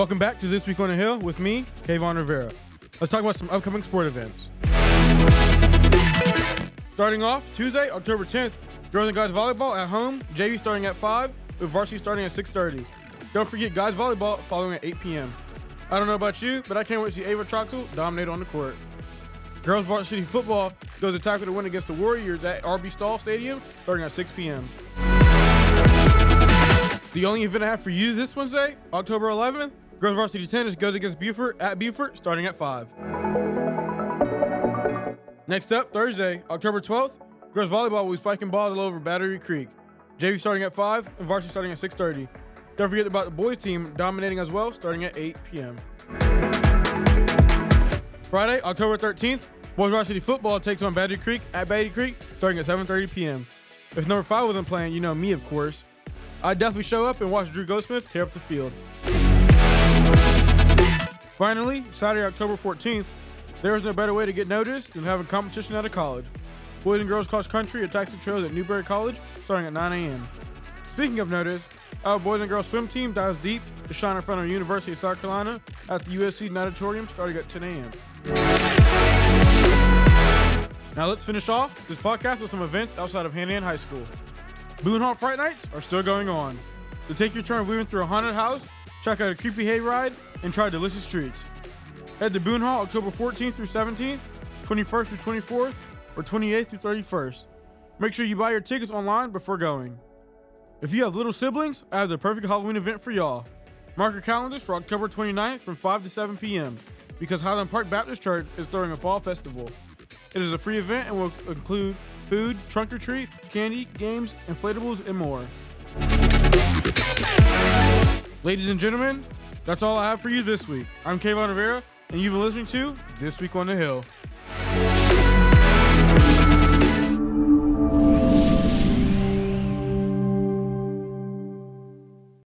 Welcome back to This Week on the Hill with me, Kevon Rivera. Let's talk about some upcoming sport events. Starting off, Tuesday, October 10th, girls and guys volleyball at home, JV starting at 5, with varsity starting at 6.30. Don't forget guys volleyball following at 8 p.m. I don't know about you, but I can't wait to see Ava Troxel dominate on the court. Girls varsity football goes to tackle to win against the Warriors at RB Stall Stadium starting at 6 p.m. The only event I have for you this Wednesday, October 11th, girls varsity tennis goes against Beaufort at Beaufort starting at 5. Next up, Thursday, October 12th, girls volleyball will be spiking balls all over Battery Creek. JV starting at 5 and varsity starting at 6.30. Don't forget about the boys team dominating as well starting at 8 p.m. Friday, October 13th, boys varsity football takes on Battery Creek at Battery Creek starting at 7.30 p.m. If number 5 wasn't playing, you know me of course. I'd definitely show up and watch Drew Goldsmith tear up the field. Finally, Saturday, October 14th, there is no better way to get noticed than having competition at a college. Boys and girls cross country attack the trails at Newberry College starting at 9 a.m. Speaking of notice, our boys and girls swim team dives deep to shine in front of the University of South Carolina at the USC Auditorium starting at 10 a.m. Now let's finish off this podcast with some events outside of Hanahan High School. Boone Hall Fright Nights are still going on. To take your turn weaving through a haunted house, check out a creepy hayride, and try delicious treats. Head to Boone Hall October 14th through 17th, 21st through 24th, or 28th through 31st. Make sure you buy your tickets online before going. If you have little siblings, I have the perfect Halloween event for y'all. Mark your calendars for October 29th from 5 to 7 p.m. because Highland Park Baptist Church is throwing a fall festival. It is a free event and will include food, trunk or treat, candy, games, inflatables, and more. Ladies and gentlemen, that's all I have for you this week. I'm Kevon Rivera, and you've been listening to This Week on the Hill.